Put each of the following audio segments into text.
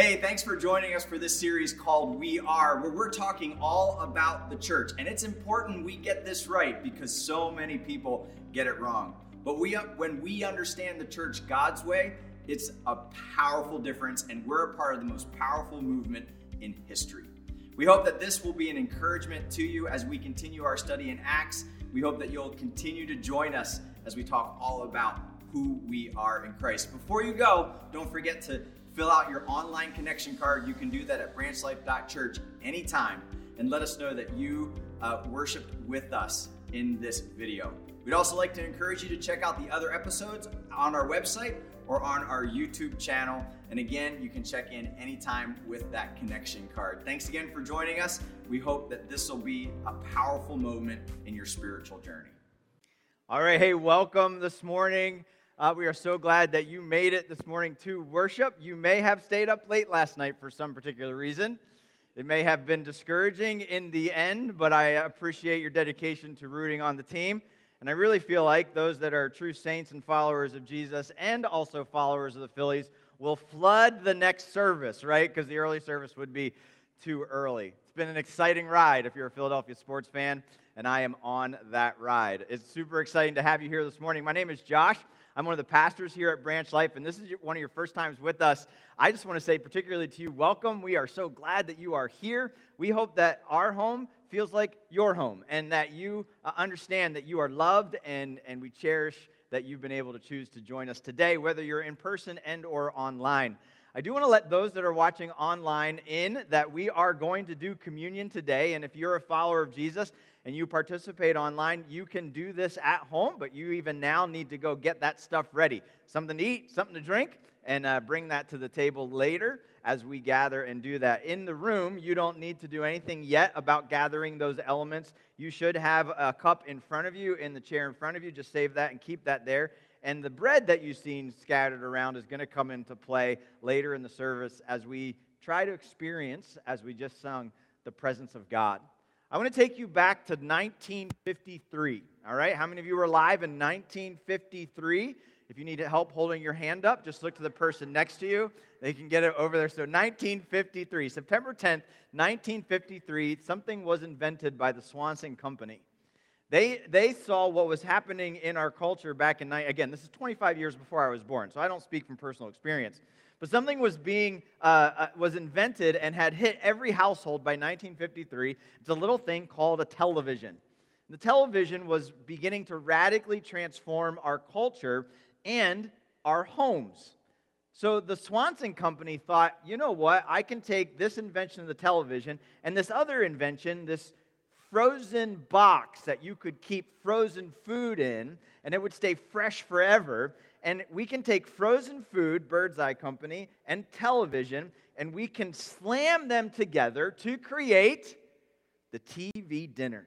Hey, thanks for joining us for this series called We Are, where we're talking all about the church. And it's important we get this right because so many people get it wrong. But we, uh, when we understand the church God's way, it's a powerful difference, and we're a part of the most powerful movement in history. We hope that this will be an encouragement to you as we continue our study in Acts. We hope that you'll continue to join us as we talk all about who we are in Christ. Before you go, don't forget to fill out your online connection card. You can do that at branchlife.church anytime and let us know that you uh, worshiped with us in this video. We'd also like to encourage you to check out the other episodes on our website or on our YouTube channel. And again, you can check in anytime with that connection card. Thanks again for joining us. We hope that this will be a powerful moment in your spiritual journey. All right, hey, welcome this morning. Uh, we are so glad that you made it this morning to worship. You may have stayed up late last night for some particular reason. It may have been discouraging in the end, but I appreciate your dedication to rooting on the team. And I really feel like those that are true saints and followers of Jesus and also followers of the Phillies will flood the next service, right? Because the early service would be too early. It's been an exciting ride if you're a Philadelphia sports fan, and I am on that ride. It's super exciting to have you here this morning. My name is Josh. I'm one of the pastors here at Branch Life, and this is one of your first times with us. I just want to say, particularly to you, welcome. We are so glad that you are here. We hope that our home feels like your home and that you uh, understand that you are loved and, and we cherish that you've been able to choose to join us today, whether you're in person and or online. I do want to let those that are watching online in that we are going to do communion today. And if you're a follower of Jesus and you participate online, you can do this at home, but you even now need to go get that stuff ready something to eat, something to drink, and uh, bring that to the table later as we gather and do that. In the room, you don't need to do anything yet about gathering those elements. You should have a cup in front of you, in the chair in front of you. Just save that and keep that there. And the bread that you've seen scattered around is going to come into play later in the service as we try to experience, as we just sung, the presence of God. I want to take you back to 1953. All right? How many of you were alive in 1953? If you need help holding your hand up, just look to the person next to you. They can get it over there. So, 1953, September 10th, 1953, something was invented by the Swanson Company. They, they saw what was happening in our culture back in, again, this is 25 years before I was born, so I don't speak from personal experience. But something was being uh, uh, was invented and had hit every household by 1953. It's a little thing called a television. The television was beginning to radically transform our culture and our homes. So the Swanson Company thought, you know what? I can take this invention of the television and this other invention, this frozen box that you could keep frozen food in, and it would stay fresh forever and we can take frozen food, Bird's Eye Company, and television, and we can slam them together to create the TV dinner.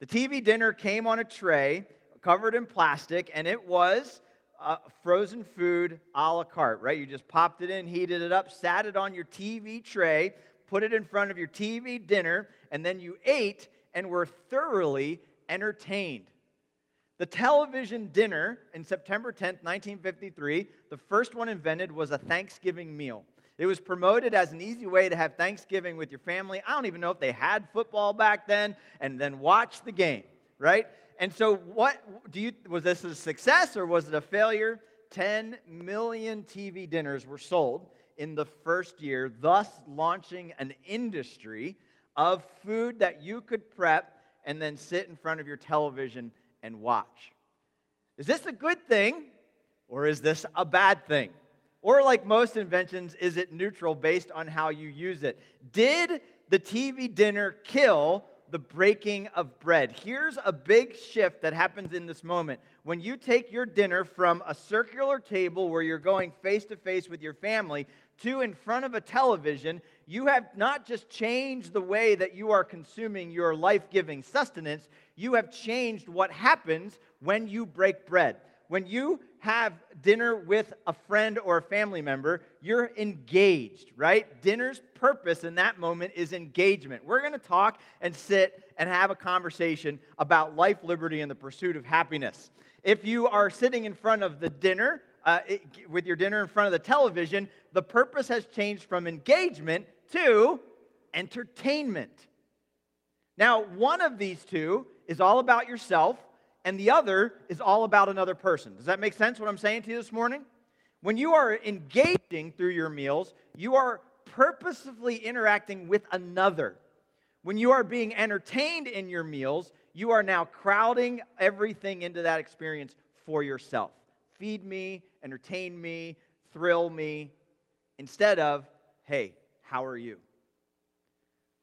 The TV dinner came on a tray covered in plastic, and it was uh, frozen food a la carte, right? You just popped it in, heated it up, sat it on your TV tray, put it in front of your TV dinner, and then you ate and were thoroughly entertained. The television dinner in September 10th, 1953, the first one invented was a Thanksgiving meal. It was promoted as an easy way to have Thanksgiving with your family. I don't even know if they had football back then, and then watch the game, right? And so, what do you was this a success or was it a failure? 10 million TV dinners were sold in the first year, thus launching an industry of food that you could prep and then sit in front of your television and watch. Is this a good thing or is this a bad thing? Or, like most inventions, is it neutral based on how you use it? Did the TV dinner kill the breaking of bread? Here's a big shift that happens in this moment. When you take your dinner from a circular table where you're going face to face with your family to in front of a television, you have not just changed the way that you are consuming your life giving sustenance, you have changed what happens when you break bread. When you have dinner with a friend or a family member, you're engaged, right? Dinner's purpose in that moment is engagement. We're going to talk and sit and have a conversation about life, liberty, and the pursuit of happiness. If you are sitting in front of the dinner, uh, it, with your dinner in front of the television, the purpose has changed from engagement to entertainment. Now, one of these two is all about yourself, and the other is all about another person. Does that make sense what I'm saying to you this morning? When you are engaging through your meals, you are purposefully interacting with another. When you are being entertained in your meals, you are now crowding everything into that experience for yourself. Feed me, entertain me, thrill me, instead of, hey, how are you?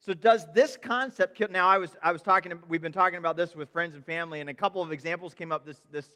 So does this concept now I was I was talking we've been talking about this with friends and family and a couple of examples came up this this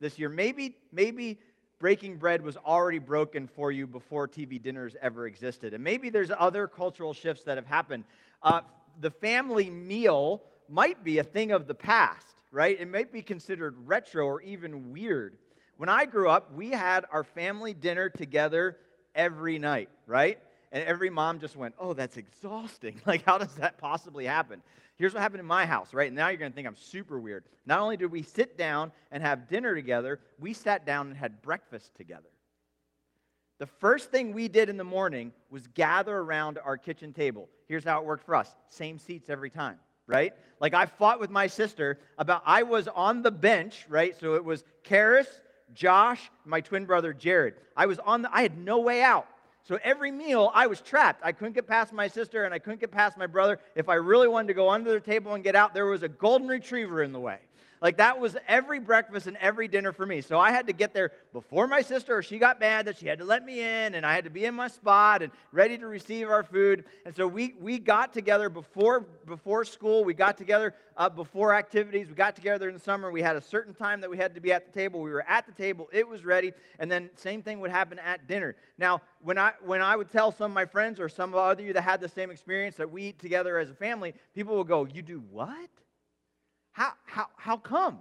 this year. Maybe maybe breaking bread was already broken for you before TV dinners ever existed. And maybe there's other cultural shifts that have happened. Uh, the family meal might be a thing of the past, right? It might be considered retro or even weird. When I grew up, we had our family dinner together every night, right? And every mom just went, Oh, that's exhausting. Like, how does that possibly happen? Here's what happened in my house, right? Now you're going to think I'm super weird. Not only did we sit down and have dinner together, we sat down and had breakfast together. The first thing we did in the morning was gather around our kitchen table. Here's how it worked for us same seats every time, right? Like I fought with my sister about, I was on the bench, right? So it was Karis, Josh, my twin brother Jared. I was on the, I had no way out. So every meal, I was trapped. I couldn't get past my sister and I couldn't get past my brother. If I really wanted to go under the table and get out, there was a golden retriever in the way. Like that was every breakfast and every dinner for me. So I had to get there before my sister, or she got mad that she had to let me in, and I had to be in my spot and ready to receive our food. And so we, we got together before, before school. We got together uh, before activities. We got together in the summer. We had a certain time that we had to be at the table. We were at the table. It was ready. And then same thing would happen at dinner. Now, when I, when I would tell some of my friends or some of other you that had the same experience that we eat together as a family, people will go, you do what? How, how, how come?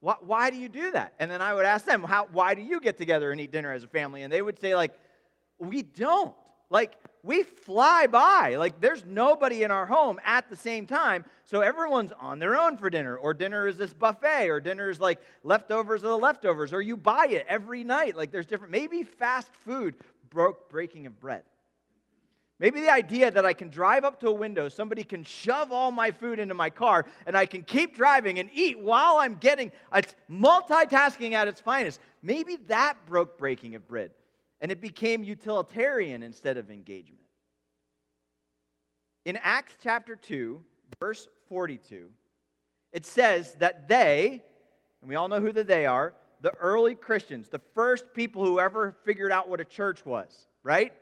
Why, why do you do that? And then I would ask them, how, why do you get together and eat dinner as a family? And they would say, like, we don't. Like, we fly by. Like, there's nobody in our home at the same time. So everyone's on their own for dinner. Or dinner is this buffet. Or dinner is like leftovers of the leftovers. Or you buy it every night. Like, there's different, maybe fast food broke breaking of bread. Maybe the idea that I can drive up to a window, somebody can shove all my food into my car, and I can keep driving and eat while I'm getting it's multitasking at its finest. Maybe that broke breaking of bread, and it became utilitarian instead of engagement. In Acts chapter 2, verse 42, it says that they, and we all know who the they are, the early Christians, the first people who ever figured out what a church was, right?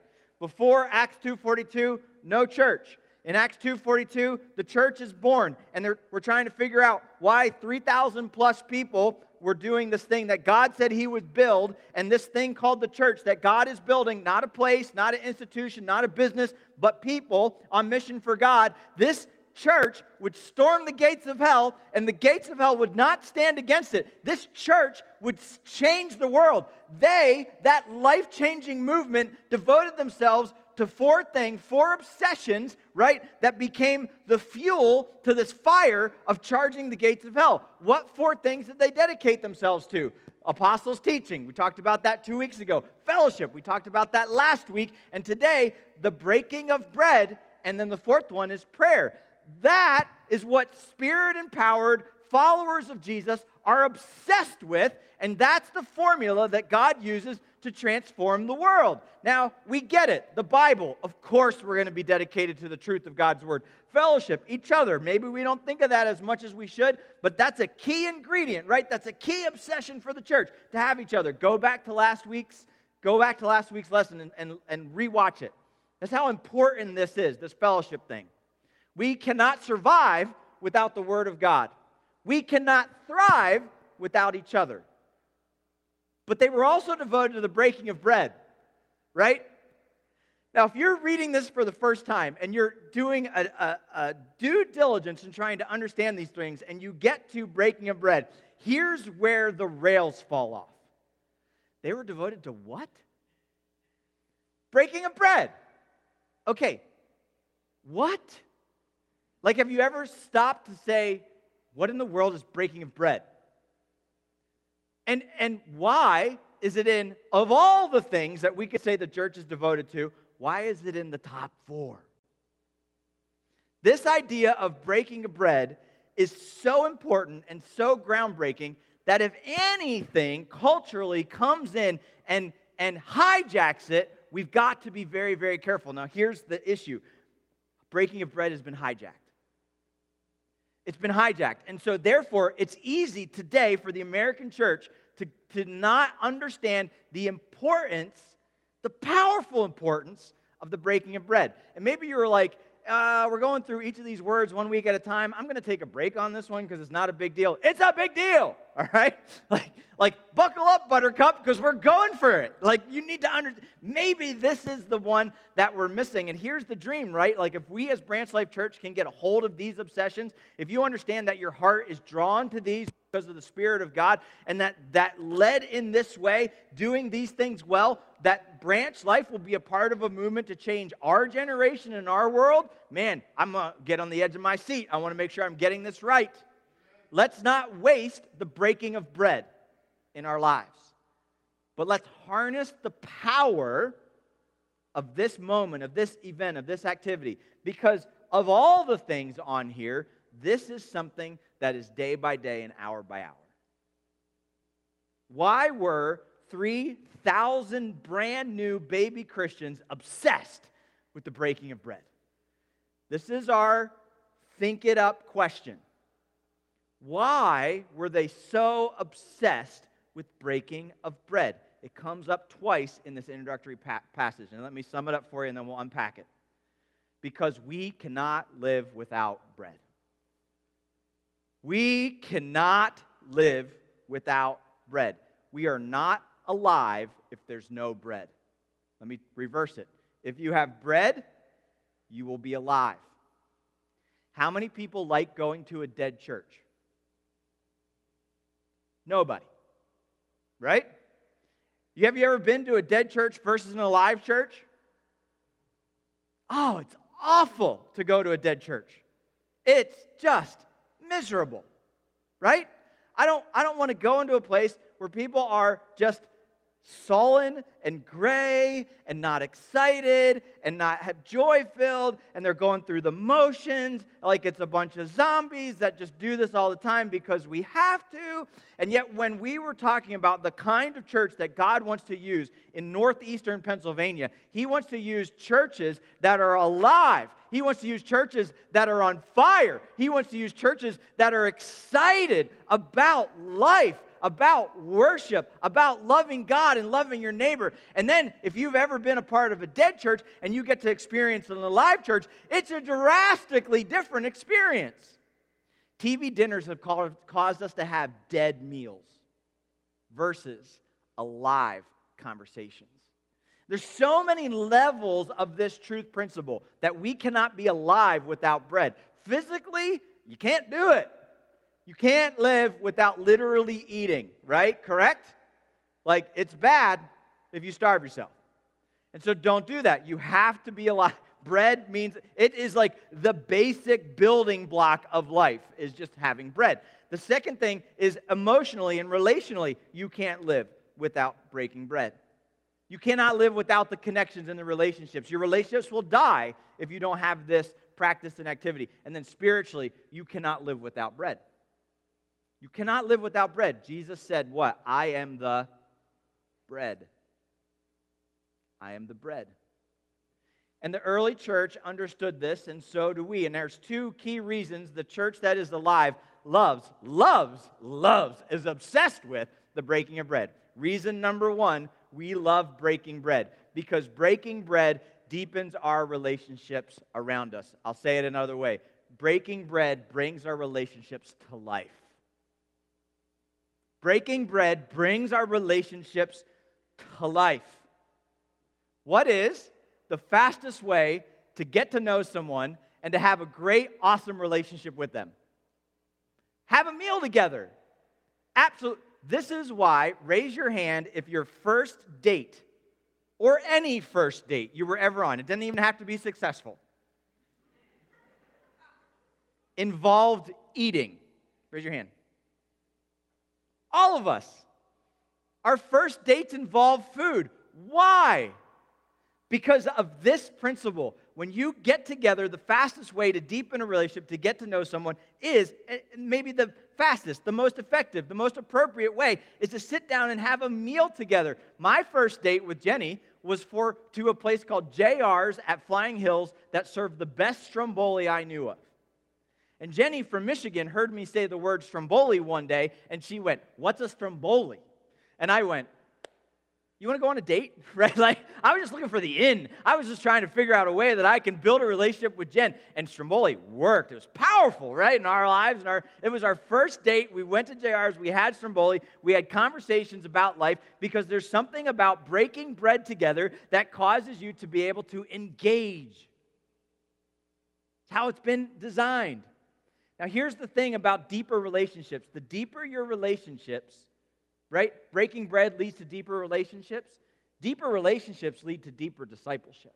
Before Acts 2:42, no church. In Acts 2:42, the church is born, and we're trying to figure out why 3,000 plus people were doing this thing that God said He would build, and this thing called the church that God is building, not a place, not an institution, not a business, but people on mission for God. This church would storm the gates of hell, and the gates of hell would not stand against it. This church would change the world. They, that life changing movement, devoted themselves to four things, four obsessions, right, that became the fuel to this fire of charging the gates of hell. What four things did they dedicate themselves to? Apostles' teaching. We talked about that two weeks ago. Fellowship. We talked about that last week. And today, the breaking of bread. And then the fourth one is prayer. That is what spirit empowered followers of Jesus are obsessed with, and that's the formula that God uses to transform the world. Now, we get it. The Bible, of course, we're going to be dedicated to the truth of God's word. Fellowship, each other. Maybe we don't think of that as much as we should, but that's a key ingredient, right? That's a key obsession for the church to have each other. Go back to last week's go back to last week's lesson and, and, and rewatch it. That's how important this is, this fellowship thing. We cannot survive without the Word of God. We cannot thrive without each other. But they were also devoted to the breaking of bread, right? Now, if you're reading this for the first time and you're doing a, a, a, due diligence in trying to understand these things and you get to breaking of bread, here's where the rails fall off. They were devoted to what? Breaking of bread. Okay, what? Like, have you ever stopped to say, what in the world is breaking of bread? And, and why is it in, of all the things that we could say the church is devoted to, why is it in the top four? This idea of breaking of bread is so important and so groundbreaking that if anything culturally comes in and, and hijacks it, we've got to be very, very careful. Now, here's the issue breaking of bread has been hijacked. It's been hijacked. And so, therefore, it's easy today for the American church to, to not understand the importance, the powerful importance of the breaking of bread. And maybe you're like, uh, we're going through each of these words one week at a time. I'm going to take a break on this one because it's not a big deal. It's a big deal, all right? Like, like buckle up, Buttercup, because we're going for it. Like, you need to understand. Maybe this is the one that we're missing. And here's the dream, right? Like, if we as Branch Life Church can get a hold of these obsessions, if you understand that your heart is drawn to these because of the Spirit of God, and that that led in this way, doing these things well, that branch life will be a part of a movement to change our generation and our world, man, I'm going to get on the edge of my seat. I want to make sure I'm getting this right. Let's not waste the breaking of bread in our lives, but let's harness the power of this moment, of this event, of this activity. Because of all the things on here, this is something that is day by day and hour by hour. Why were 3,000 brand new baby Christians obsessed with the breaking of bread? This is our think it up question. Why were they so obsessed with breaking of bread? It comes up twice in this introductory pa- passage. And let me sum it up for you and then we'll unpack it. Because we cannot live without bread. We cannot live without bread. We are not alive if there's no bread. Let me reverse it. If you have bread, you will be alive. How many people like going to a dead church? Nobody. Right? Have you ever been to a dead church versus an alive church? Oh, it's awful to go to a dead church. It's just miserable. Right? I don't I don't want to go into a place where people are just sullen and gray and not excited and not have joy filled and they're going through the motions like it's a bunch of zombies that just do this all the time because we have to. And yet when we were talking about the kind of church that God wants to use in northeastern Pennsylvania he wants to use churches that are alive. He wants to use churches that are on fire. He wants to use churches that are excited about life about worship, about loving God and loving your neighbor. And then, if you've ever been a part of a dead church and you get to experience an alive church, it's a drastically different experience. TV dinners have caused us to have dead meals versus alive conversations. There's so many levels of this truth principle that we cannot be alive without bread. Physically, you can't do it. You can't live without literally eating, right? Correct? Like, it's bad if you starve yourself. And so don't do that. You have to be alive. Bread means it is like the basic building block of life is just having bread. The second thing is emotionally and relationally, you can't live without breaking bread. You cannot live without the connections and the relationships. Your relationships will die if you don't have this practice and activity. And then spiritually, you cannot live without bread. You cannot live without bread. Jesus said, What? I am the bread. I am the bread. And the early church understood this, and so do we. And there's two key reasons the church that is alive loves, loves, loves, is obsessed with the breaking of bread. Reason number one we love breaking bread because breaking bread deepens our relationships around us. I'll say it another way breaking bread brings our relationships to life. Breaking bread brings our relationships to life. What is the fastest way to get to know someone and to have a great, awesome relationship with them? Have a meal together. Absolutely. This is why, raise your hand if your first date or any first date you were ever on, it doesn't even have to be successful, involved eating. Raise your hand. All of us. our first dates involve food. Why? Because of this principle. When you get together, the fastest way to deepen a relationship, to get to know someone, is maybe the fastest, the most effective, the most appropriate way is to sit down and have a meal together. My first date with Jenny was for to a place called JR's at Flying Hills that served the best stromboli I knew of. And Jenny from Michigan heard me say the word stromboli one day, and she went, What's a stromboli? And I went, you want to go on a date? Right? Like, I was just looking for the in. I was just trying to figure out a way that I can build a relationship with Jen. And Stromboli worked. It was powerful, right? In our lives. And our, it was our first date. We went to JR's. We had Stromboli. We had conversations about life because there's something about breaking bread together that causes you to be able to engage. It's how it's been designed. Now, here's the thing about deeper relationships the deeper your relationships, right? Breaking bread leads to deeper relationships. Deeper relationships lead to deeper discipleship.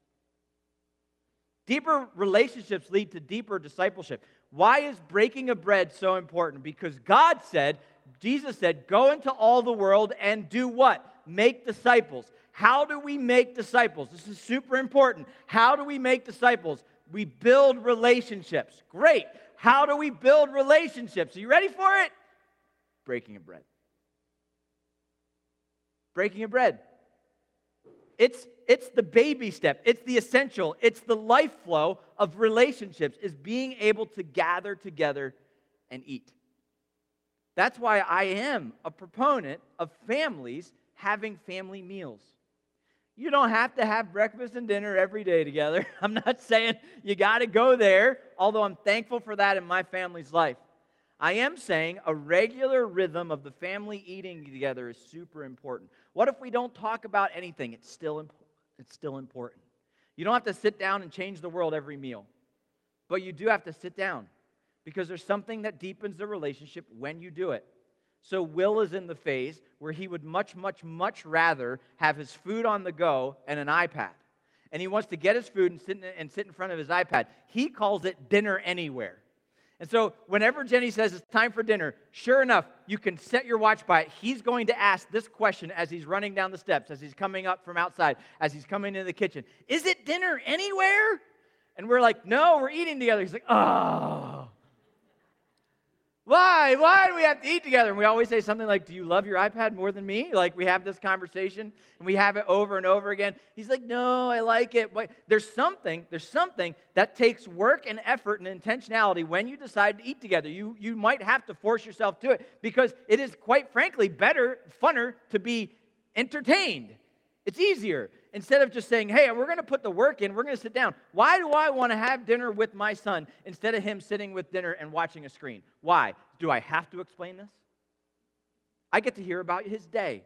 Deeper relationships lead to deeper discipleship. Why is breaking of bread so important? Because God said, Jesus said, go into all the world and do what? Make disciples. How do we make disciples? This is super important. How do we make disciples? We build relationships. Great. How do we build relationships? Are you ready for it? Breaking of bread breaking of bread. It's, it's the baby step, it's the essential, it's the life flow of relationships, is being able to gather together and eat. That's why I am a proponent of families having family meals. You don't have to have breakfast and dinner every day together. I'm not saying you got to go there, although I'm thankful for that in my family's life. I am saying a regular rhythm of the family eating together is super important. What if we don't talk about anything? It's still, imp- it's still important. You don't have to sit down and change the world every meal, but you do have to sit down because there's something that deepens the relationship when you do it. So, Will is in the phase where he would much, much, much rather have his food on the go and an iPad. And he wants to get his food and sit in, and sit in front of his iPad. He calls it dinner anywhere. And so, whenever Jenny says it's time for dinner, sure enough, you can set your watch by it. He's going to ask this question as he's running down the steps, as he's coming up from outside, as he's coming into the kitchen Is it dinner anywhere? And we're like, No, we're eating together. He's like, Oh. Why? Why do we have to eat together? And we always say something like, Do you love your iPad more than me? Like we have this conversation and we have it over and over again. He's like, No, I like it. But there's something, there's something that takes work and effort and intentionality when you decide to eat together. You, you might have to force yourself to it because it is quite frankly better, funner to be entertained. It's easier instead of just saying, hey, we're going to put the work in, we're going to sit down. Why do I want to have dinner with my son instead of him sitting with dinner and watching a screen? Why? Do I have to explain this? I get to hear about his day.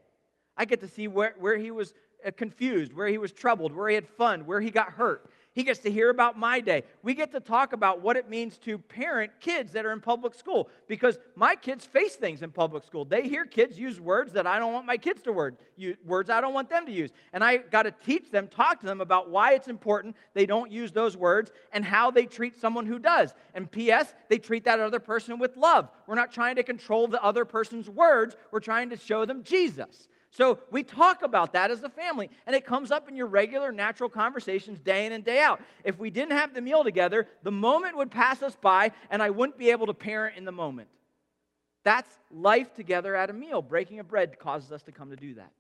I get to see where, where he was uh, confused, where he was troubled, where he had fun, where he got hurt. He gets to hear about my day. We get to talk about what it means to parent kids that are in public school because my kids face things in public school. They hear kids use words that I don't want my kids to word, words I don't want them to use. And I got to teach them, talk to them about why it's important they don't use those words and how they treat someone who does. And P.S., they treat that other person with love. We're not trying to control the other person's words, we're trying to show them Jesus. So we talk about that as a family, and it comes up in your regular, natural conversations day in and day out. If we didn't have the meal together, the moment would pass us by, and I wouldn't be able to parent in the moment. That's life together at a meal. Breaking of bread causes us to come to do that.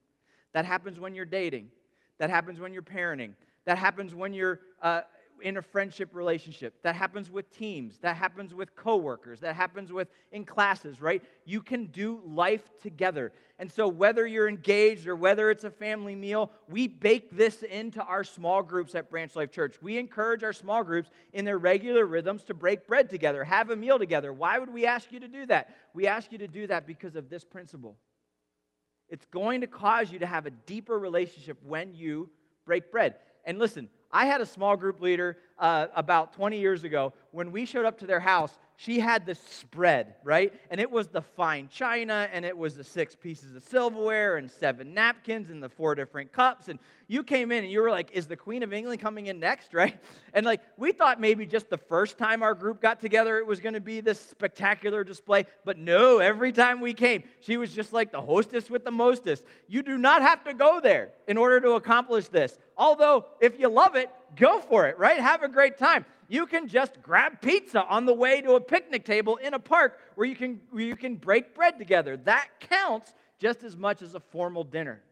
That happens when you're dating. That happens when you're parenting. That happens when you're uh, in a friendship relationship. That happens with teams. That happens with coworkers. That happens with in classes, right? You can do life together. And so whether you're engaged or whether it's a family meal, we bake this into our small groups at Branch Life Church. We encourage our small groups in their regular rhythms to break bread together, have a meal together. Why would we ask you to do that? We ask you to do that because of this principle. It's going to cause you to have a deeper relationship when you break bread. And listen, I had a small group leader uh, about 20 years ago. When we showed up to their house, she had this spread, right? And it was the fine china, and it was the six pieces of silverware, and seven napkins, and the four different cups. And you came in and you were like, Is the Queen of England coming in next, right? And like, we thought maybe just the first time our group got together, it was to be this spectacular display. But no, every time we came, she was just like the hostess with the mostest. You do not have to go there in order to accomplish this. Although, if you love it, go for it, right? Have a great time you can just grab pizza on the way to a picnic table in a park where you can, where you can break bread together. That counts just as much as a formal dinner.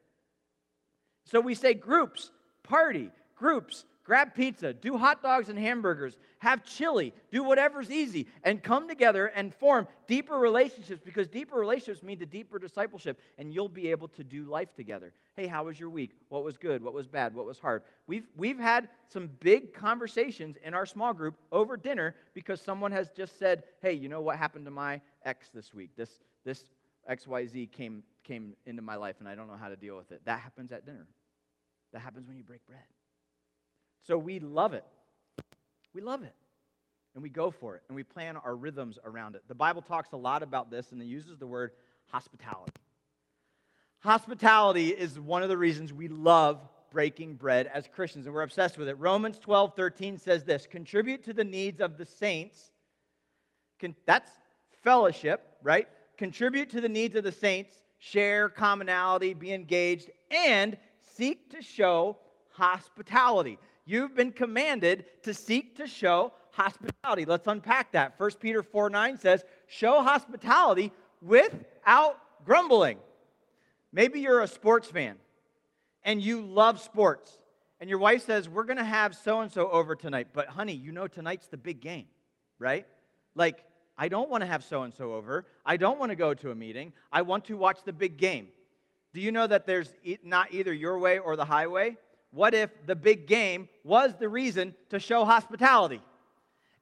So we say groups, party, groups, grab pizza, do hot dogs and hamburgers, have chili, do whatever's easy, and come together and form deeper relationships because deeper relationships mean the deeper discipleship, and you'll be able to do life together. Hey, how was your week? What was good? What was bad? What was hard? We've, we've had some big conversations in our small group over dinner because someone has just said, hey, you know what happened to my ex this week? This, this XYZ came, came into my life, and I don't know how to deal with it. That happens at dinner. That happens when you break bread. So we love it. We love it. And we go for it. And we plan our rhythms around it. The Bible talks a lot about this and it uses the word hospitality. Hospitality is one of the reasons we love breaking bread as Christians, and we're obsessed with it. Romans 12, 13 says this contribute to the needs of the saints. that's fellowship, right? Contribute to the needs of the saints, share commonality, be engaged, and seek to show hospitality. You've been commanded to seek to show hospitality. Let's unpack that. 1 Peter 4 9 says, Show hospitality without grumbling. Maybe you're a sports fan and you love sports, and your wife says, We're going to have so and so over tonight, but honey, you know tonight's the big game, right? Like, I don't want to have so and so over. I don't want to go to a meeting. I want to watch the big game. Do you know that there's not either your way or the highway? What if the big game was the reason to show hospitality?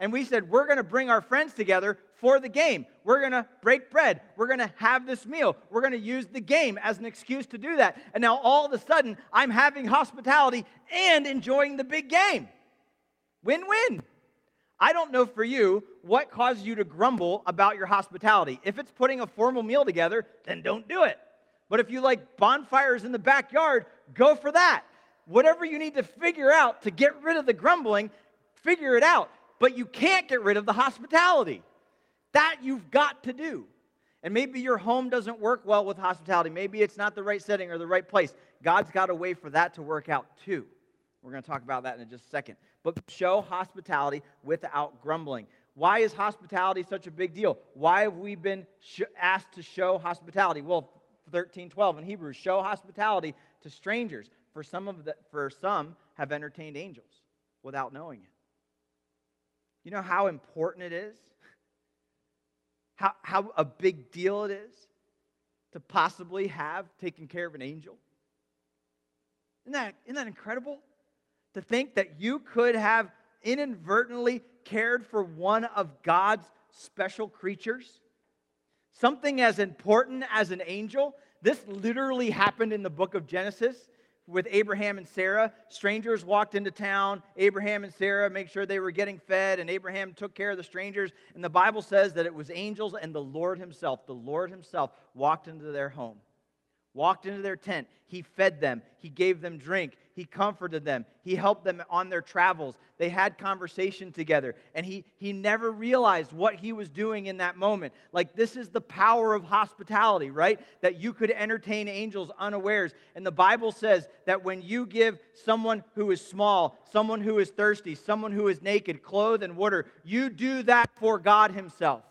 And we said, we're going to bring our friends together for the game. We're going to break bread. We're going to have this meal. We're going to use the game as an excuse to do that. And now all of a sudden, I'm having hospitality and enjoying the big game. Win win. I don't know for you what causes you to grumble about your hospitality. If it's putting a formal meal together, then don't do it. But if you like bonfires in the backyard, go for that whatever you need to figure out to get rid of the grumbling, figure it out. But you can't get rid of the hospitality. That you've got to do. And maybe your home doesn't work well with hospitality. Maybe it's not the right setting or the right place. God's got a way for that to work out too. We're going to talk about that in just a second. But show hospitality without grumbling. Why is hospitality such a big deal? Why have we been sh- asked to show hospitality? Well, 13, 12 in Hebrews, show hospitality to strangers for some of the, for some have entertained angels without knowing it. You know how important it is? How, how a big deal it is to possibly have taken care of an angel? Isn't that, isn't that incredible? To think that you could have inadvertently cared for one of God's special creatures? Something as important as an angel. This literally happened in the book of Genesis with Abraham and Sarah. Strangers walked into town. Abraham and Sarah make sure they were getting fed, and Abraham took care of the strangers. And the Bible says that it was angels and the Lord Himself. The Lord Himself walked into their home, walked into their tent. He fed them, He gave them drink, He comforted them, He helped them on their travels. They had conversation together, and he, he never realized what he was doing in that moment. Like, this is the power of hospitality, right? That you could entertain angels unawares. And the Bible says that when you give someone who is small, someone who is thirsty, someone who is naked, clothes and water, you do that for God Himself.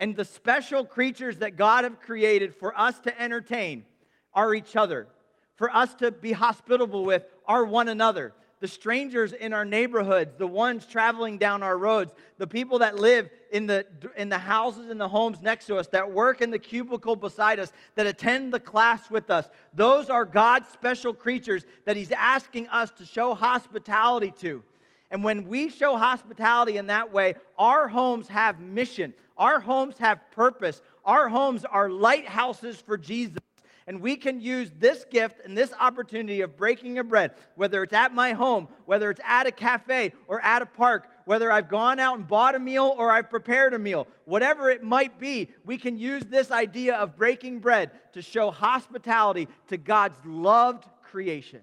And the special creatures that God have created for us to entertain are each other. For us to be hospitable with are one another the strangers in our neighborhoods, the ones traveling down our roads, the people that live in the, in the houses and the homes next to us, that work in the cubicle beside us, that attend the class with us. Those are God's special creatures that He's asking us to show hospitality to. And when we show hospitality in that way, our homes have mission, our homes have purpose, our homes are lighthouses for Jesus. And we can use this gift and this opportunity of breaking a bread, whether it's at my home, whether it's at a cafe or at a park, whether I've gone out and bought a meal or I've prepared a meal, whatever it might be, we can use this idea of breaking bread to show hospitality to God's loved creation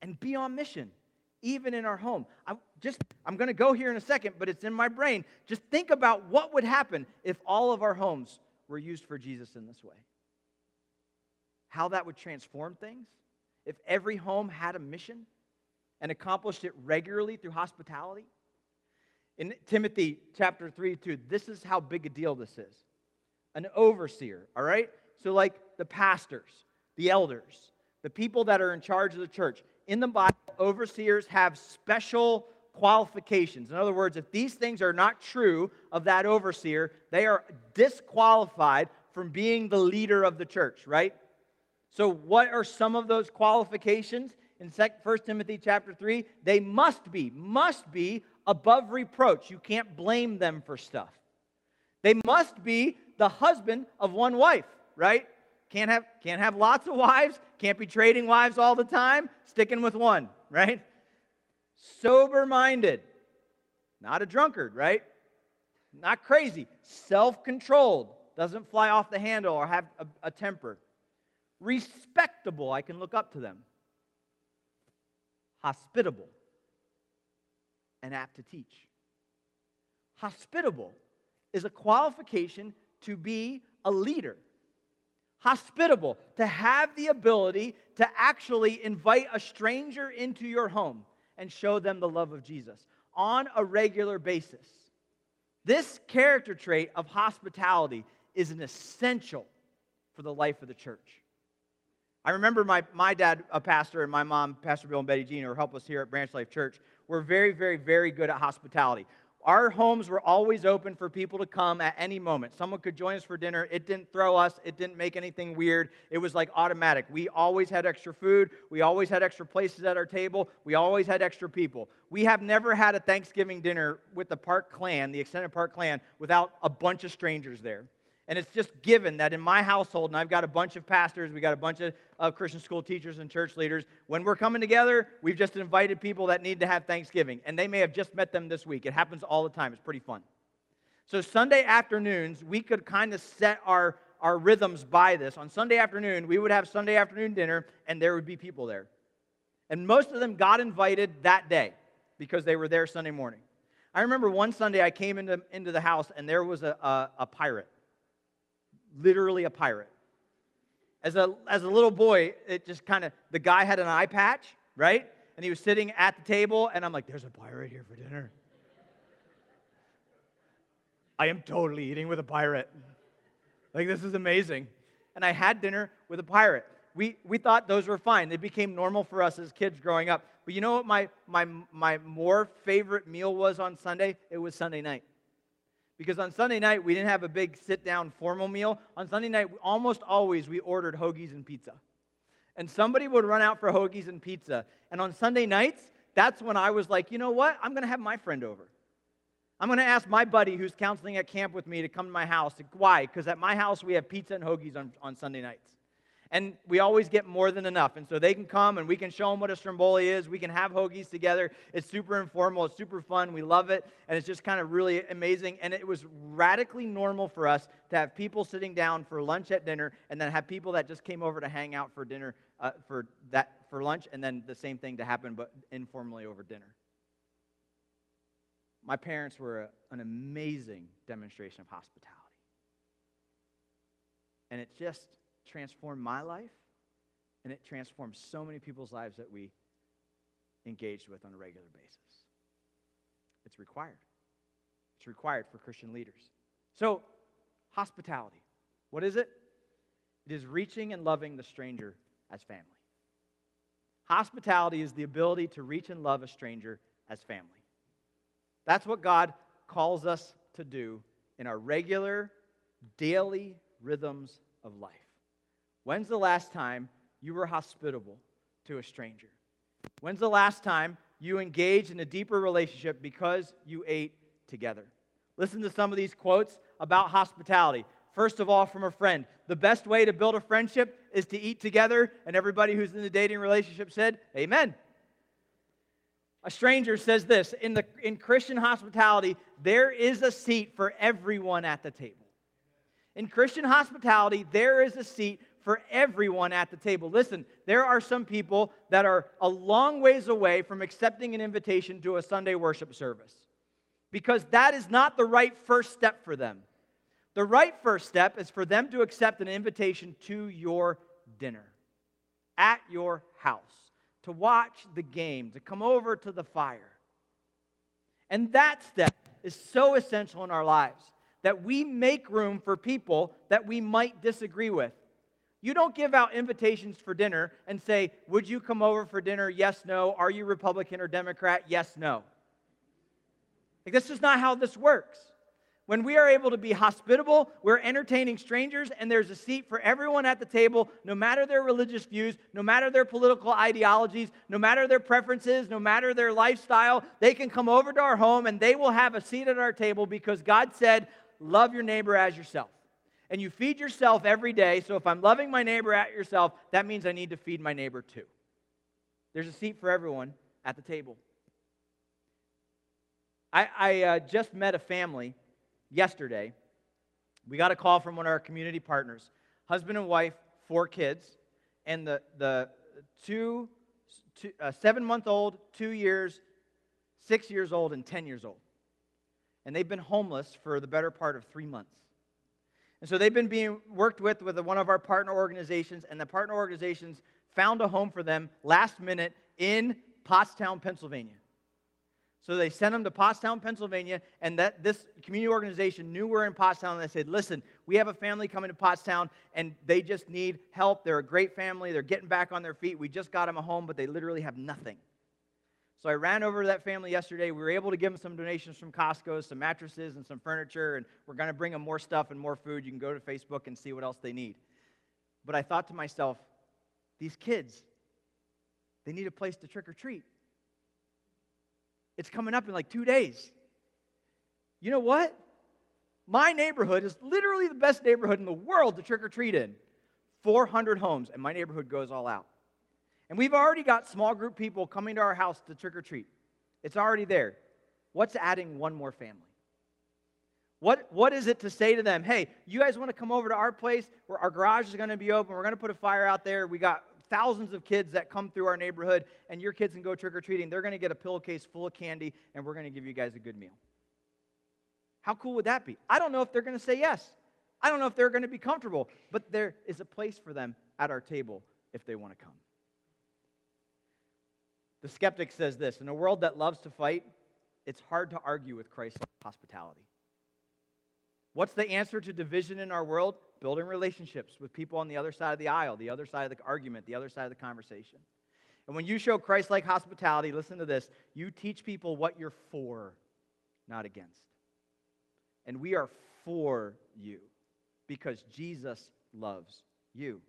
and be on mission, even in our home. I'm just I'm going to go here in a second, but it's in my brain. Just think about what would happen if all of our homes were used for Jesus in this way. How that would transform things if every home had a mission and accomplished it regularly through hospitality. In Timothy chapter 3 2, this is how big a deal this is. An overseer, all right? So, like the pastors, the elders, the people that are in charge of the church, in the Bible, overseers have special qualifications. In other words, if these things are not true of that overseer, they are disqualified from being the leader of the church, right? So, what are some of those qualifications? In 1 Timothy chapter 3, they must be, must be above reproach. You can't blame them for stuff. They must be the husband of one wife, right? Can't have, can't have lots of wives, can't be trading wives all the time, sticking with one, right? Sober minded, not a drunkard, right? Not crazy, self controlled, doesn't fly off the handle or have a, a temper. Respectable, I can look up to them. Hospitable, and apt to teach. Hospitable is a qualification to be a leader hospitable, to have the ability to actually invite a stranger into your home and show them the love of Jesus on a regular basis. This character trait of hospitality is an essential for the life of the church. I remember my, my dad, a pastor, and my mom, Pastor Bill and Betty Jean, who help us here at Branch Life Church, were very, very, very good at hospitality. Our homes were always open for people to come at any moment. Someone could join us for dinner. It didn't throw us, it didn't make anything weird. It was like automatic. We always had extra food. We always had extra places at our table. We always had extra people. We have never had a Thanksgiving dinner with the Park clan, the extended Park clan, without a bunch of strangers there. And it's just given that in my household, and I've got a bunch of pastors, we got a bunch of uh, Christian school teachers and church leaders. When we're coming together, we've just invited people that need to have Thanksgiving. And they may have just met them this week. It happens all the time. It's pretty fun. So, Sunday afternoons, we could kind of set our, our rhythms by this. On Sunday afternoon, we would have Sunday afternoon dinner, and there would be people there. And most of them got invited that day because they were there Sunday morning. I remember one Sunday I came into, into the house, and there was a, a, a pirate literally a pirate. As a, as a little boy, it just kind of, the guy had an eye patch, right? And he was sitting at the table, and I'm like, there's a pirate here for dinner. I am totally eating with a pirate. Like, this is amazing. And I had dinner with a pirate. We, we thought those were fine. They became normal for us as kids growing up. But you know what my, my, my more favorite meal was on Sunday? It was Sunday night. Because on Sunday night, we didn't have a big sit down formal meal. On Sunday night, almost always we ordered hoagies and pizza. And somebody would run out for hoagies and pizza. And on Sunday nights, that's when I was like, you know what? I'm going to have my friend over. I'm going to ask my buddy who's counseling at camp with me to come to my house. Why? Because at my house, we have pizza and hoagies on, on Sunday nights and we always get more than enough. And so they can come and we can show them what a stromboli is. We can have hoagies together. It's super informal, it's super fun. We love it, and it's just kind of really amazing. And it was radically normal for us to have people sitting down for lunch at dinner, and then have people that just came over to hang out for dinner uh, for that for lunch, and then the same thing to happen, but informally over dinner. My parents were a, an amazing demonstration of hospitality. And it just transformed my life, and it transformed so many people's lives that we engaged with on a regular basis. It's required. It's required for Christian leaders. So, hospitality. What is it? It is reaching and loving the stranger as family. Hospitality is the ability to reach and love a stranger as family. That's what God calls us to do in our regular, daily rhythms of life. When's the last time you were hospitable to a stranger? When's the last time you engaged in a deeper relationship because you ate together? Listen to some of these quotes about hospitality. First of all, from a friend. The best way to build a friendship is to eat together, and everybody who's in the dating relationship said, Amen. A stranger says this in, the, in Christian hospitality, there is a seat for everyone at the table. In Christian hospitality, there is a seat for everyone at the table. Listen, there are some people that are a long ways away from accepting an invitation to a Sunday worship service because that is not the right first step for them. The right first step is for them to accept an invitation to your dinner at your house, to watch the game, to come over to the fire. And that step is so essential in our lives that we make room for people that we might disagree with. You don't give out invitations for dinner and say, Would you come over for dinner? Yes, no. Are you Republican or Democrat? Yes, no. Like, this is not how this works. When we are able to be hospitable, we're entertaining strangers, and there's a seat for everyone at the table, no matter their religious views, no matter their political ideologies, no matter their preferences, no matter their lifestyle. They can come over to our home and they will have a seat at our table because God said, Love your neighbor as yourself and you feed yourself every day. So if I'm loving my neighbor at yourself, that means I need to feed my neighbor too. There's a seat for everyone at the table. I, I uh, just met a family yesterday. We got a call from one of our community partners husband and wife, four kids, and the, the two, two uh, seven month old, two years, six years old, and 10 years old. And they've been homeless for the better part of three months. And so they've been being worked with with one of our partner organizations, and the partner organizations found a home for them last minute in Pottstown, Pennsylvania. So they sent them to Pottstown, Pennsylvania, and that this community organization knew we're in Pottstown, and they said, "Listen, we have a family coming to Pottstown, and they just need help. They're a great family. They're getting back on their feet. We just got them a home, but they literally have nothing." So I ran over to that family yesterday. We were able to give them some donations from Costco, some mattresses and some furniture, and we're going to bring them more stuff and more food. You can go to Facebook and see what else they need. But I thought to myself, these kids, they need a place to trick or treat. It's coming up in like two days. You know what? My neighborhood is literally the best neighborhood in the world to trick or treat in. 400 homes, and my neighborhood goes all out. And we've already got small group people coming to our house to trick or treat. It's already there. What's adding one more family? What, what is it to say to them, hey, you guys want to come over to our place where our garage is going to be open? We're going to put a fire out there. We got thousands of kids that come through our neighborhood, and your kids can go trick or treating. They're going to get a pillowcase full of candy, and we're going to give you guys a good meal. How cool would that be? I don't know if they're going to say yes. I don't know if they're going to be comfortable, but there is a place for them at our table if they want to come. The skeptic says this In a world that loves to fight, it's hard to argue with Christ's hospitality. What's the answer to division in our world? Building relationships with people on the other side of the aisle, the other side of the argument, the other side of the conversation. And when you show Christ like hospitality, listen to this you teach people what you're for, not against. And we are for you because Jesus loves you.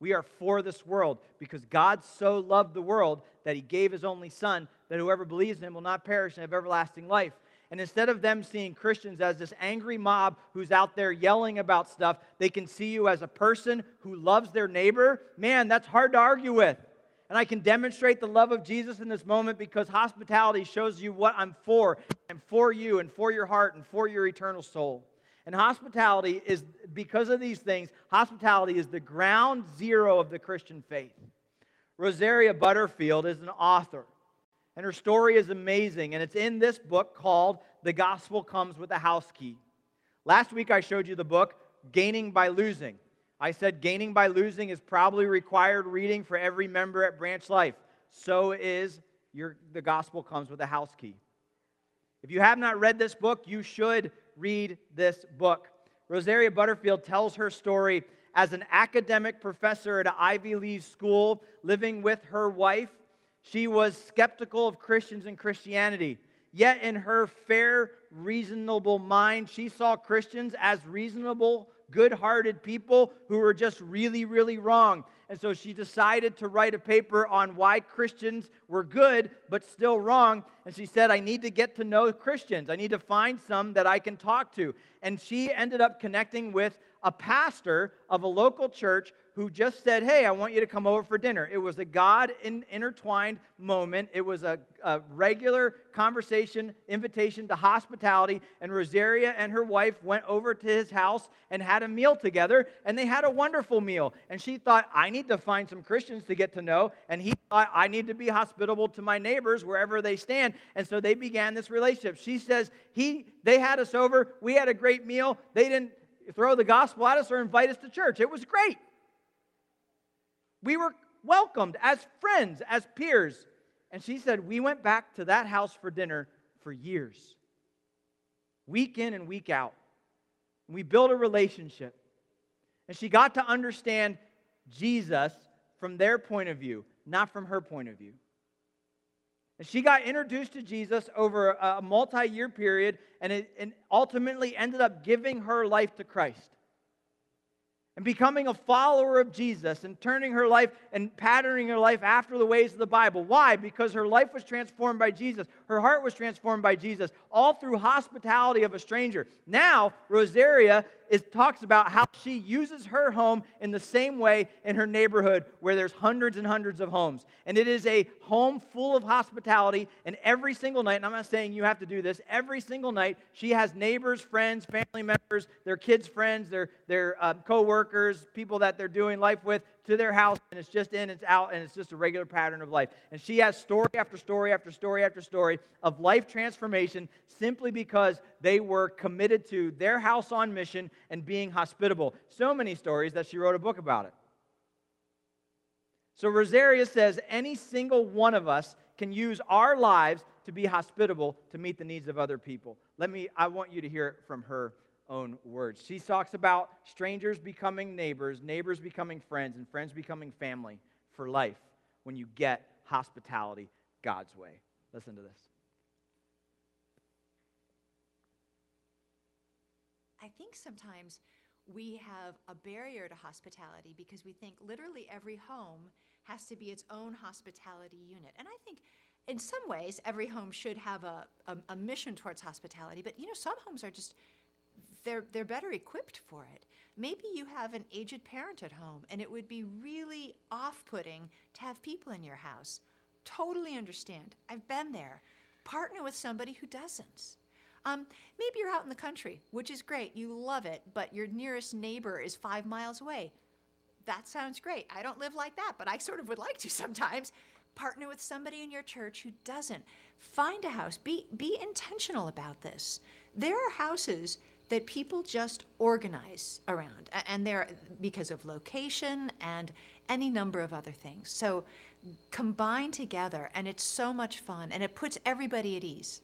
We are for this world because God so loved the world that he gave his only Son, that whoever believes in him will not perish and have everlasting life. And instead of them seeing Christians as this angry mob who's out there yelling about stuff, they can see you as a person who loves their neighbor. Man, that's hard to argue with. And I can demonstrate the love of Jesus in this moment because hospitality shows you what I'm for. I'm for you and for your heart and for your eternal soul. And hospitality is, because of these things, hospitality is the ground zero of the Christian faith. Rosaria Butterfield is an author, and her story is amazing. And it's in this book called The Gospel Comes with a House Key. Last week I showed you the book, Gaining by Losing. I said gaining by losing is probably required reading for every member at Branch Life. So is your, The Gospel Comes with a House Key. If you have not read this book, you should read this book. Rosaria Butterfield tells her story as an academic professor at an Ivy League school living with her wife. She was skeptical of Christians and Christianity. Yet, in her fair, reasonable mind, she saw Christians as reasonable, good hearted people who were just really, really wrong. And so she decided to write a paper on why Christians were good but still wrong. And she said, I need to get to know Christians. I need to find some that I can talk to. And she ended up connecting with a pastor of a local church who just said, Hey, I want you to come over for dinner. It was a God in, intertwined moment. It was a, a, regular conversation, invitation to hospitality. And Rosaria and her wife went over to his house and had a meal together. And they had a wonderful meal. And she thought, I need to find some Christians to get to know. And he thought, I need to be hospitable to my neighbors wherever they stand. And so they began this relationship. She says, he, They had us over. We had a great meal. They didn't throw the gospel at us or invite us to church. It was great. We were welcomed as friends, as peers. And she said, We went back to that house for dinner for years, week in and week out. We built a relationship. And she got to understand Jesus from their point of view, not from her point of view. And she got introduced to Jesus over a multi year period and, it, and ultimately ended up giving her life to Christ and becoming a follower of Jesus and turning her life and patterning her life after the ways of the Bible. Why? Because her life was transformed by Jesus. Her heart was transformed by Jesus, all through hospitality of a stranger. Now, Rosaria is, talks about how she uses her home in the same way in her neighborhood where there's hundreds and hundreds of homes. And it is a home full of hospitality. And every single night, and I'm not saying you have to do this, every single night, she has neighbors, friends, family members, their kids' friends, their, their uh, co workers, people that they're doing life with to their house and it's just in, it's out, and it's just a regular pattern of life. And she has story after story after story after story of life transformation simply because they were committed to their house on mission and being hospitable. So many stories that she wrote a book about it. So Rosaria says any single one of us can use our lives to be hospitable to meet the needs of other people. Let me, I want you to hear it from her own words. She talks about strangers becoming neighbors, neighbors becoming friends, and friends becoming family for life when you get hospitality God's way. Listen to this. I think sometimes we have a barrier to hospitality because we think literally every home has to be its own hospitality unit. And I think in some ways every home should have a, a, a mission towards hospitality, but you know, some homes are just they're, they're better equipped for it. Maybe you have an aged parent at home and it would be really off putting to have people in your house. Totally understand. I've been there. Partner with somebody who doesn't. Um, maybe you're out in the country, which is great. You love it, but your nearest neighbor is five miles away. That sounds great. I don't live like that, but I sort of would like to sometimes. Partner with somebody in your church who doesn't. Find a house. Be, be intentional about this. There are houses that people just organize around, and they're because of location and any number of other things. So combine together, and it's so much fun, and it puts everybody at ease.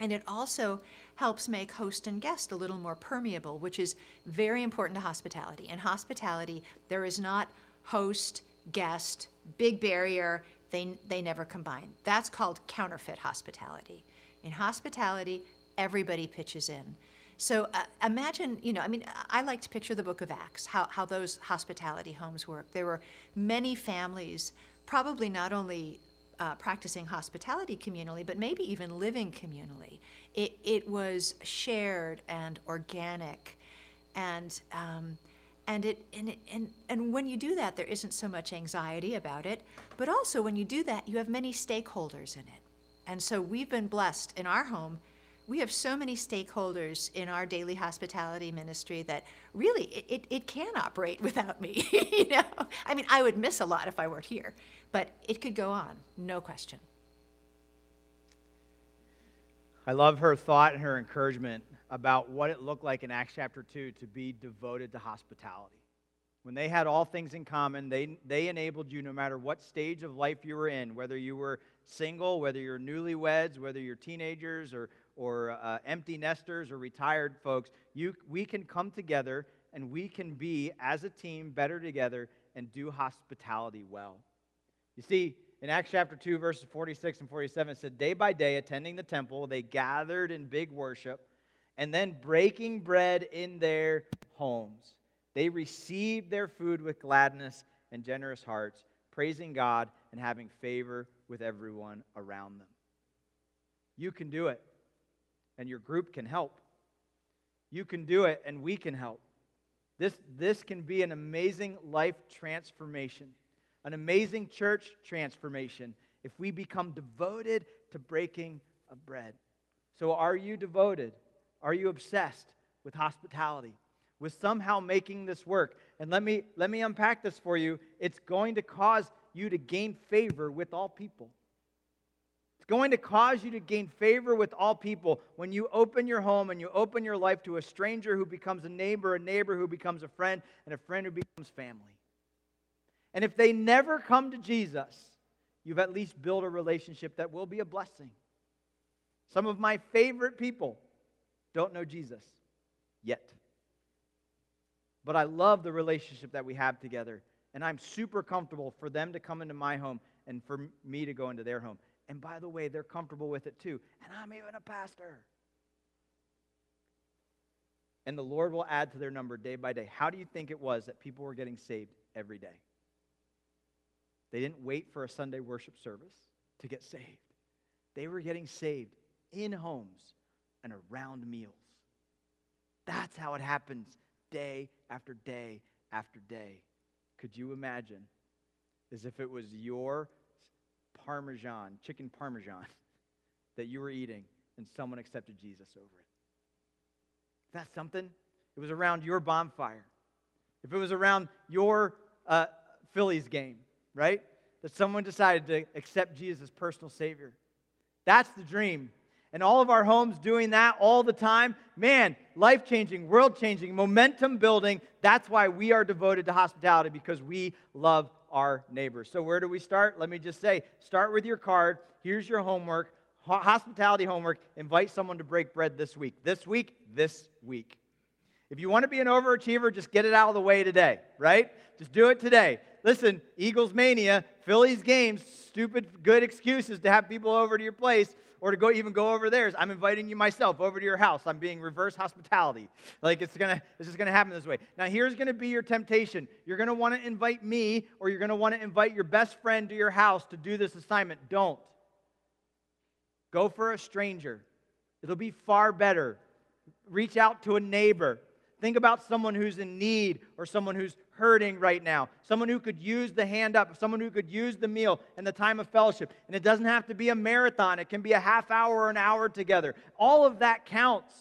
And it also helps make host and guest a little more permeable, which is very important to hospitality. In hospitality, there is not host, guest, big barrier, they, they never combine. That's called counterfeit hospitality. In hospitality, everybody pitches in. So uh, imagine, you know, I mean, I like to picture the book of Acts, how, how those hospitality homes work. There were many families, probably not only uh, practicing hospitality communally, but maybe even living communally. It, it was shared and organic. And, um, and, it, and, it, and, and when you do that, there isn't so much anxiety about it. But also, when you do that, you have many stakeholders in it. And so we've been blessed in our home we have so many stakeholders in our daily hospitality ministry that really it, it, it can operate without me you know? I mean i would miss a lot if i weren't here but it could go on no question. I love her thought and her encouragement about what it looked like in acts chapter 2 to be devoted to hospitality. When they had all things in common they, they enabled you no matter what stage of life you were in whether you were single whether you're newlyweds whether you're teenagers or or uh, empty nesters or retired folks, you, we can come together and we can be, as a team, better together and do hospitality well. You see, in Acts chapter 2, verses 46 and 47, it said, Day by day, attending the temple, they gathered in big worship, and then breaking bread in their homes. They received their food with gladness and generous hearts, praising God and having favor with everyone around them. You can do it and your group can help. You can do it, and we can help. This, this can be an amazing life transformation, an amazing church transformation if we become devoted to breaking of bread. So, are you devoted? Are you obsessed with hospitality? With somehow making this work? And let me, let me unpack this for you. It's going to cause you to gain favor with all people. It's going to cause you to gain favor with all people when you open your home and you open your life to a stranger who becomes a neighbor, a neighbor who becomes a friend, and a friend who becomes family. And if they never come to Jesus, you've at least built a relationship that will be a blessing. Some of my favorite people don't know Jesus yet. But I love the relationship that we have together. And I'm super comfortable for them to come into my home and for me to go into their home. And by the way, they're comfortable with it too. And I'm even a pastor. And the Lord will add to their number day by day. How do you think it was that people were getting saved every day? They didn't wait for a Sunday worship service to get saved. They were getting saved in homes and around meals. That's how it happens day after day after day. Could you imagine as if it was your parmesan, chicken parmesan, that you were eating and someone accepted Jesus over it. Is that something? It was around your bonfire. If it was around your uh, Phillies game, right? That someone decided to accept Jesus as personal Savior. That's the dream. And all of our homes doing that all the time, man, life changing, world changing, momentum building. That's why we are devoted to hospitality because we love our neighbors. So, where do we start? Let me just say start with your card. Here's your homework hospitality homework. Invite someone to break bread this week. This week, this week. If you want to be an overachiever, just get it out of the way today, right? Just do it today. Listen, Eagles mania, Phillies games, stupid good excuses to have people over to your place or to go even go over theirs. I'm inviting you myself over to your house. I'm being reverse hospitality. Like it's gonna, this is gonna happen this way. Now here's gonna be your temptation. You're gonna want to invite me, or you're gonna want to invite your best friend to your house to do this assignment. Don't. Go for a stranger. It'll be far better. Reach out to a neighbor. Think about someone who's in need or someone who's hurting right now, someone who could use the hand up, someone who could use the meal and the time of fellowship. And it doesn't have to be a marathon, it can be a half hour or an hour together. All of that counts.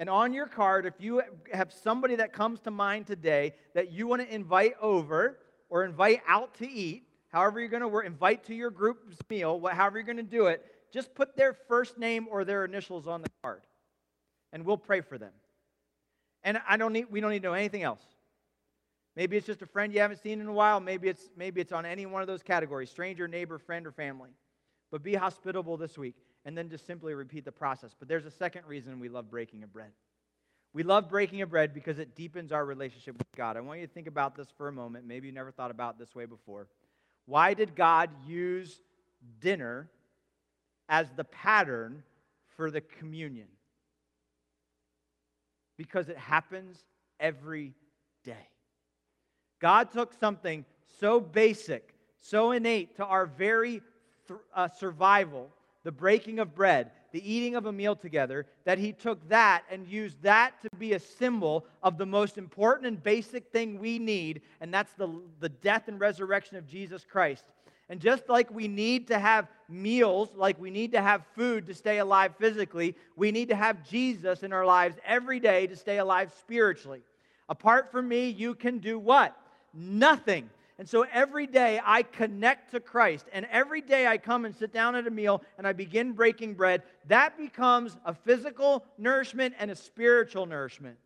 And on your card, if you have somebody that comes to mind today that you want to invite over or invite out to eat, however you're going to work, invite to your group's meal, however you're going to do it, just put their first name or their initials on the card. And we'll pray for them. And I don't need, we don't need to know anything else. Maybe it's just a friend you haven't seen in a while. Maybe it's, maybe it's on any one of those categories stranger, neighbor, friend, or family. But be hospitable this week and then just simply repeat the process. But there's a second reason we love breaking of bread. We love breaking of bread because it deepens our relationship with God. I want you to think about this for a moment. Maybe you never thought about this way before. Why did God use dinner as the pattern for the communion? Because it happens every day. God took something so basic, so innate to our very th- uh, survival, the breaking of bread, the eating of a meal together, that he took that and used that to be a symbol of the most important and basic thing we need, and that's the, the death and resurrection of Jesus Christ. And just like we need to have meals, like we need to have food to stay alive physically, we need to have Jesus in our lives every day to stay alive spiritually. Apart from me, you can do what? nothing. And so every day I connect to Christ, and every day I come and sit down at a meal and I begin breaking bread, that becomes a physical nourishment and a spiritual nourishment.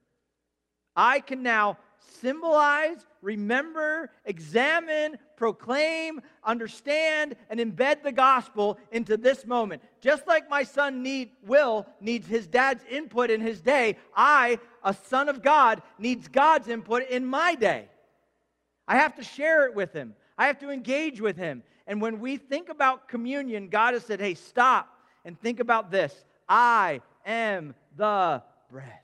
I can now symbolize, remember, examine, proclaim, understand, and embed the gospel into this moment. Just like my son need, Will needs his dad's input in his day, I, a son of God, needs God's input in my day. I have to share it with him. I have to engage with him. And when we think about communion, God has said, hey, stop and think about this I am the bread.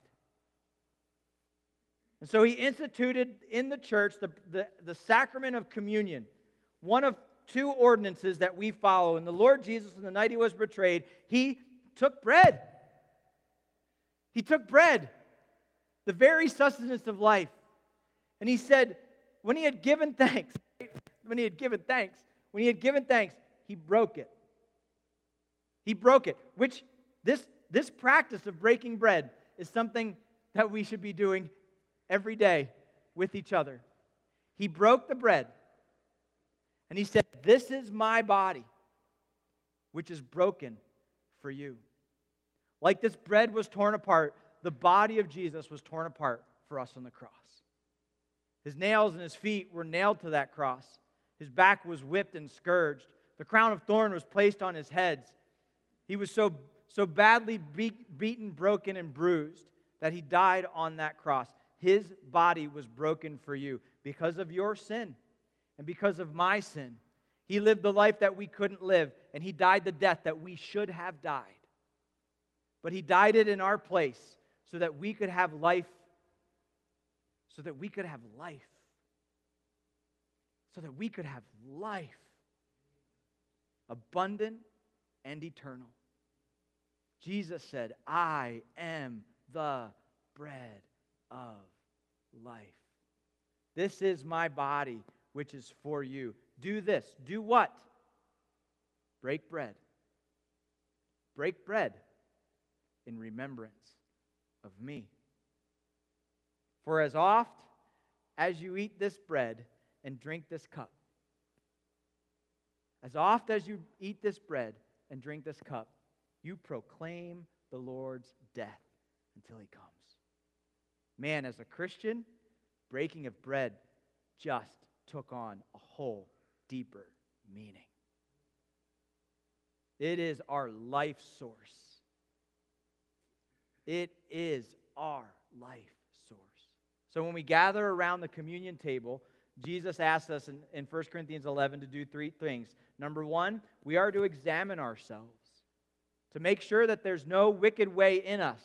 And so he instituted in the church the, the, the, sacrament of communion, one of two ordinances that we follow. And the Lord Jesus, on the night he was betrayed, he took bread. He took bread. the very sustenance of life. And he said, when he had given thanks, when he had given thanks, when he had given thanks, he broke it. He broke it, which this, this practice of breaking bread is something that we should be doing every day with each other. He broke the bread and he said, This is my body, which is broken for you. Like this bread was torn apart, the body of Jesus was torn apart for us on the cross. His nails and his feet were nailed to that cross. His back was whipped and scourged. The crown of thorn was placed on his head. He was so, so badly beat, beaten, broken, and bruised that he died on that cross. His body was broken for you because of your sin and because of my sin. He lived the life that we couldn't live, and he died the death that we should have died. But he died it in our place so that we could have life, so that we could have life, so that we could have life, abundant and eternal. Jesus said, I am the bread of life. This is my body, which is for you. Do this. Do what? Break bread. Break bread in remembrance of me. For as oft as you eat this bread and drink this cup, as oft as you eat this bread and drink this cup, you proclaim the Lord's death until he comes. Man, as a Christian, breaking of bread just took on a whole deeper meaning. It is our life source. It is our life source. So when we gather around the communion table, Jesus asks us in, in 1 Corinthians 11 to do three things. Number one, we are to examine ourselves to make sure that there's no wicked way in us,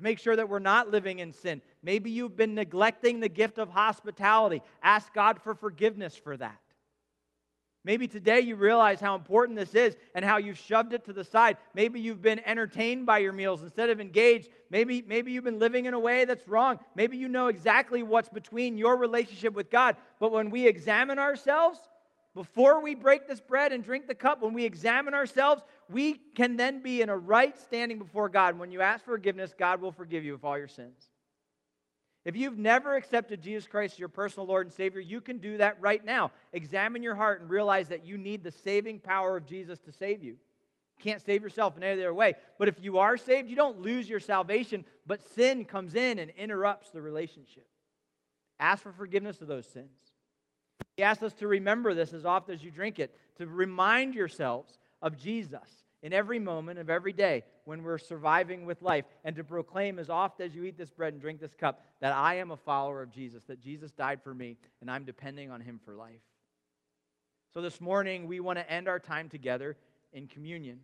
to make sure that we're not living in sin. Maybe you've been neglecting the gift of hospitality. Ask God for forgiveness for that. Maybe today you realize how important this is and how you've shoved it to the side. Maybe you've been entertained by your meals instead of engaged. Maybe, maybe you've been living in a way that's wrong. Maybe you know exactly what's between your relationship with God. But when we examine ourselves, before we break this bread and drink the cup, when we examine ourselves, we can then be in a right standing before God. When you ask forgiveness, God will forgive you of all your sins. If you've never accepted Jesus Christ as your personal Lord and Savior, you can do that right now. Examine your heart and realize that you need the saving power of Jesus to save you. You can't save yourself in any other way. But if you are saved, you don't lose your salvation, but sin comes in and interrupts the relationship. Ask for forgiveness of those sins. He asks us to remember this as often as you drink it, to remind yourselves of Jesus in every moment of every day when we're surviving with life, and to proclaim as often as you eat this bread and drink this cup that I am a follower of Jesus, that Jesus died for me, and I'm depending on him for life. So this morning, we want to end our time together in communion.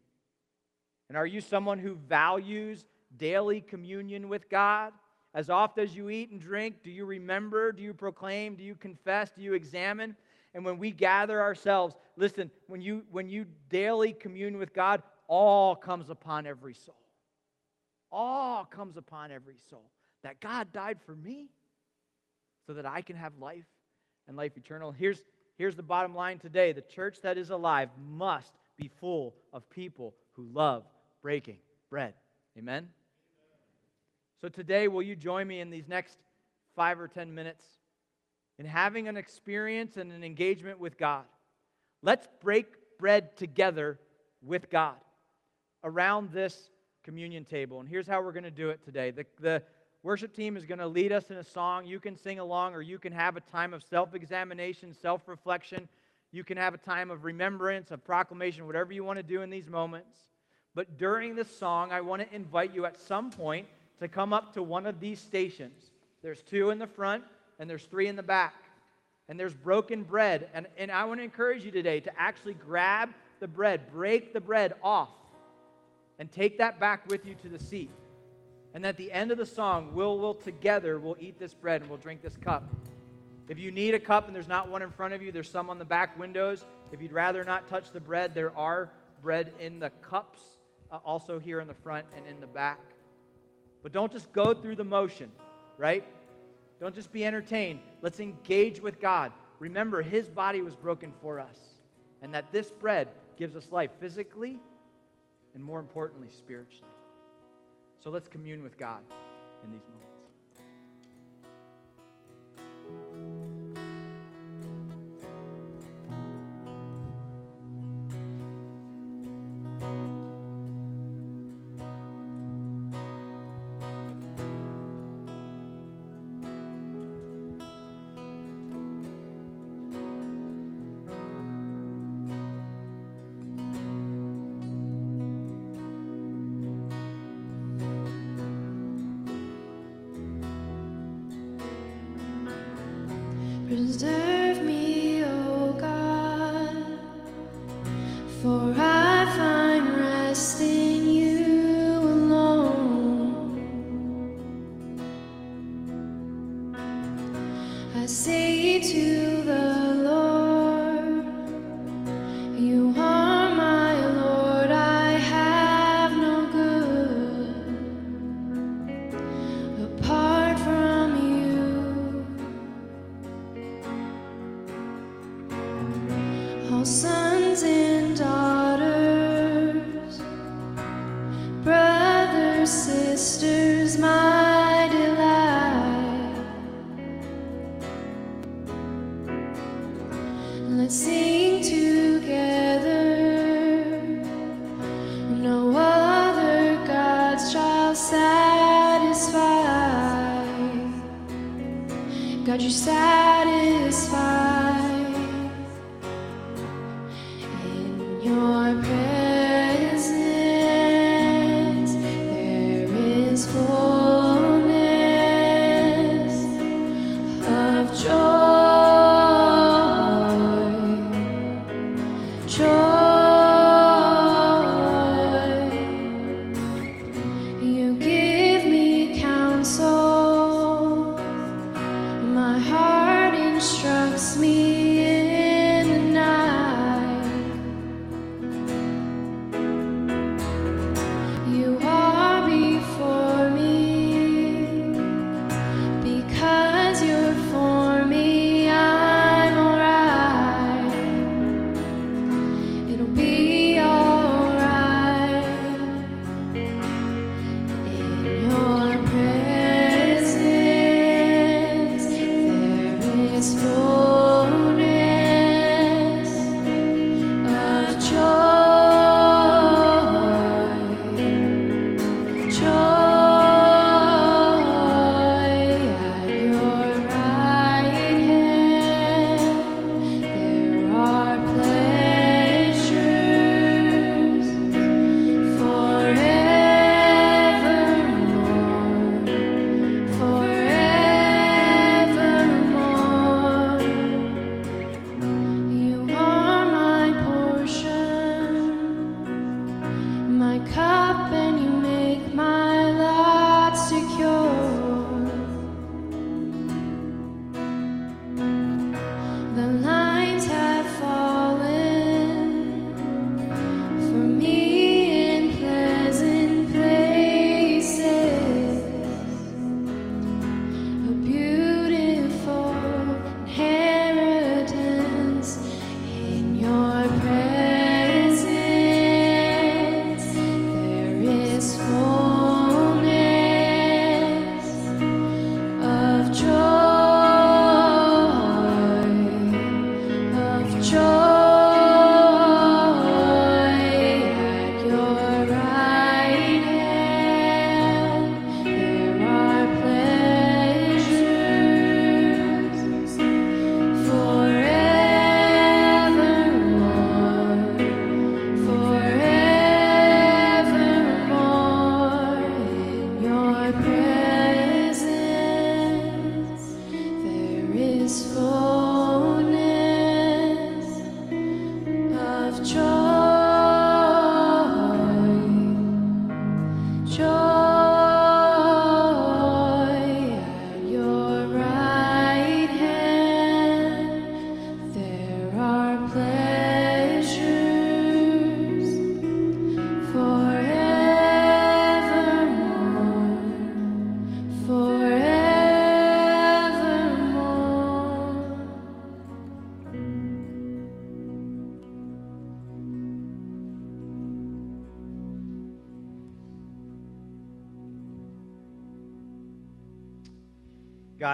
And are you someone who values daily communion with God? As often as you eat and drink, do you remember? Do you proclaim? Do you confess? Do you examine? And when we gather ourselves, listen, when you when you daily commune with God, all comes upon every soul. All comes upon every soul. That God died for me so that I can have life and life eternal. Here's here's the bottom line today. The church that is alive must be full of people who love breaking bread. Amen. So today, will you join me in these next five or 10 minutes in having an experience and an engagement with God? Let's break bread together with God around this communion table. And here's how we're going to do it today. The, the worship team is going to lead us in a song. You can sing along, or you can have a time of self examination, self reflection. You can have a time of remembrance, of proclamation, whatever you want to do in these moments. But during this song, I want to invite you at some point to come up to one of these stations. There's two in the front and there's three in the back. And there's broken bread. And, and I want to encourage you today to actually grab the bread, break the bread off, and take that back with you to the seat. And at the end of the song, we'll, we'll together, we'll eat this bread and we'll drink this cup. If you need a cup and there's not one in front of you, there's some on the back windows. If you'd rather not touch the bread, there are bread in the cups, uh, also here in the front and in the back. But don't just go through the motion. right? Don't just be entertained. Let's engage with God. Remember, his body was broken for us, and that this bread gives us life physically and more importantly, spiritually. So let's commune with God in these moments. Say to the It's tú.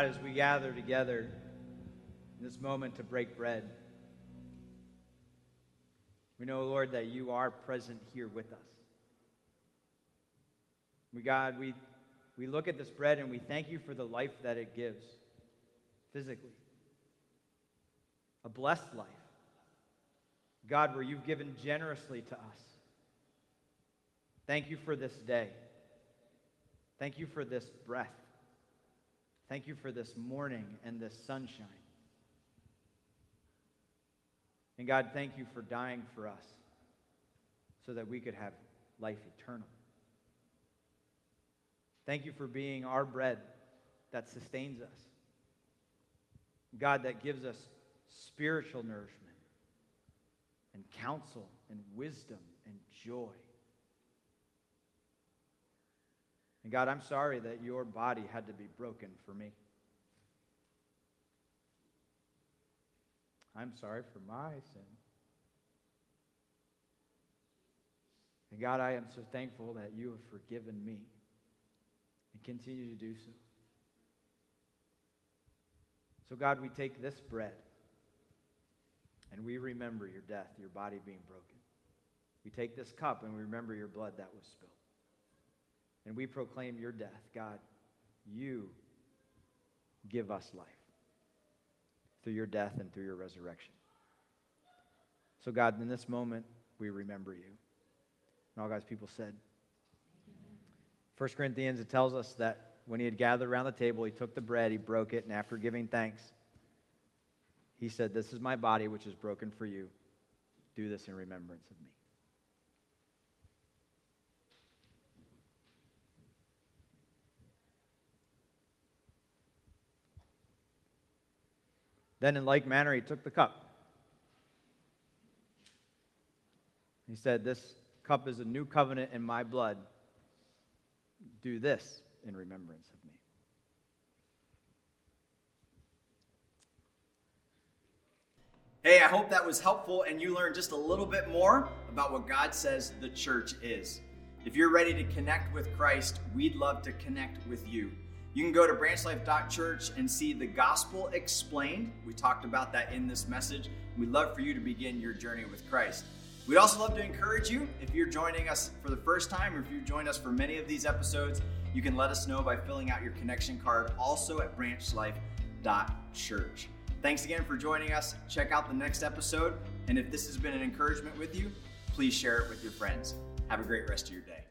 God, as we gather together in this moment to break bread, we know, Lord, that you are present here with us. We, God, we, we look at this bread and we thank you for the life that it gives physically, a blessed life. God, where you've given generously to us. Thank you for this day. Thank you for this breath. Thank you for this morning and this sunshine. And God, thank you for dying for us so that we could have life eternal. Thank you for being our bread that sustains us. God, that gives us spiritual nourishment and counsel and wisdom and joy. And God, I'm sorry that your body had to be broken for me. I'm sorry for my sin. And God, I am so thankful that you have forgiven me and continue to do so. So, God, we take this bread and we remember your death, your body being broken. We take this cup and we remember your blood that was spilled. And we proclaim your death. God, you give us life through your death and through your resurrection. So, God, in this moment, we remember you. And all God's people said, 1 Corinthians, it tells us that when he had gathered around the table, he took the bread, he broke it, and after giving thanks, he said, This is my body, which is broken for you. Do this in remembrance of me. Then, in like manner, he took the cup. He said, This cup is a new covenant in my blood. Do this in remembrance of me. Hey, I hope that was helpful and you learned just a little bit more about what God says the church is. If you're ready to connect with Christ, we'd love to connect with you. You can go to branchlife.church and see the gospel explained. We talked about that in this message. We'd love for you to begin your journey with Christ. We'd also love to encourage you if you're joining us for the first time or if you've joined us for many of these episodes, you can let us know by filling out your connection card also at branchlife.church. Thanks again for joining us. Check out the next episode. And if this has been an encouragement with you, please share it with your friends. Have a great rest of your day.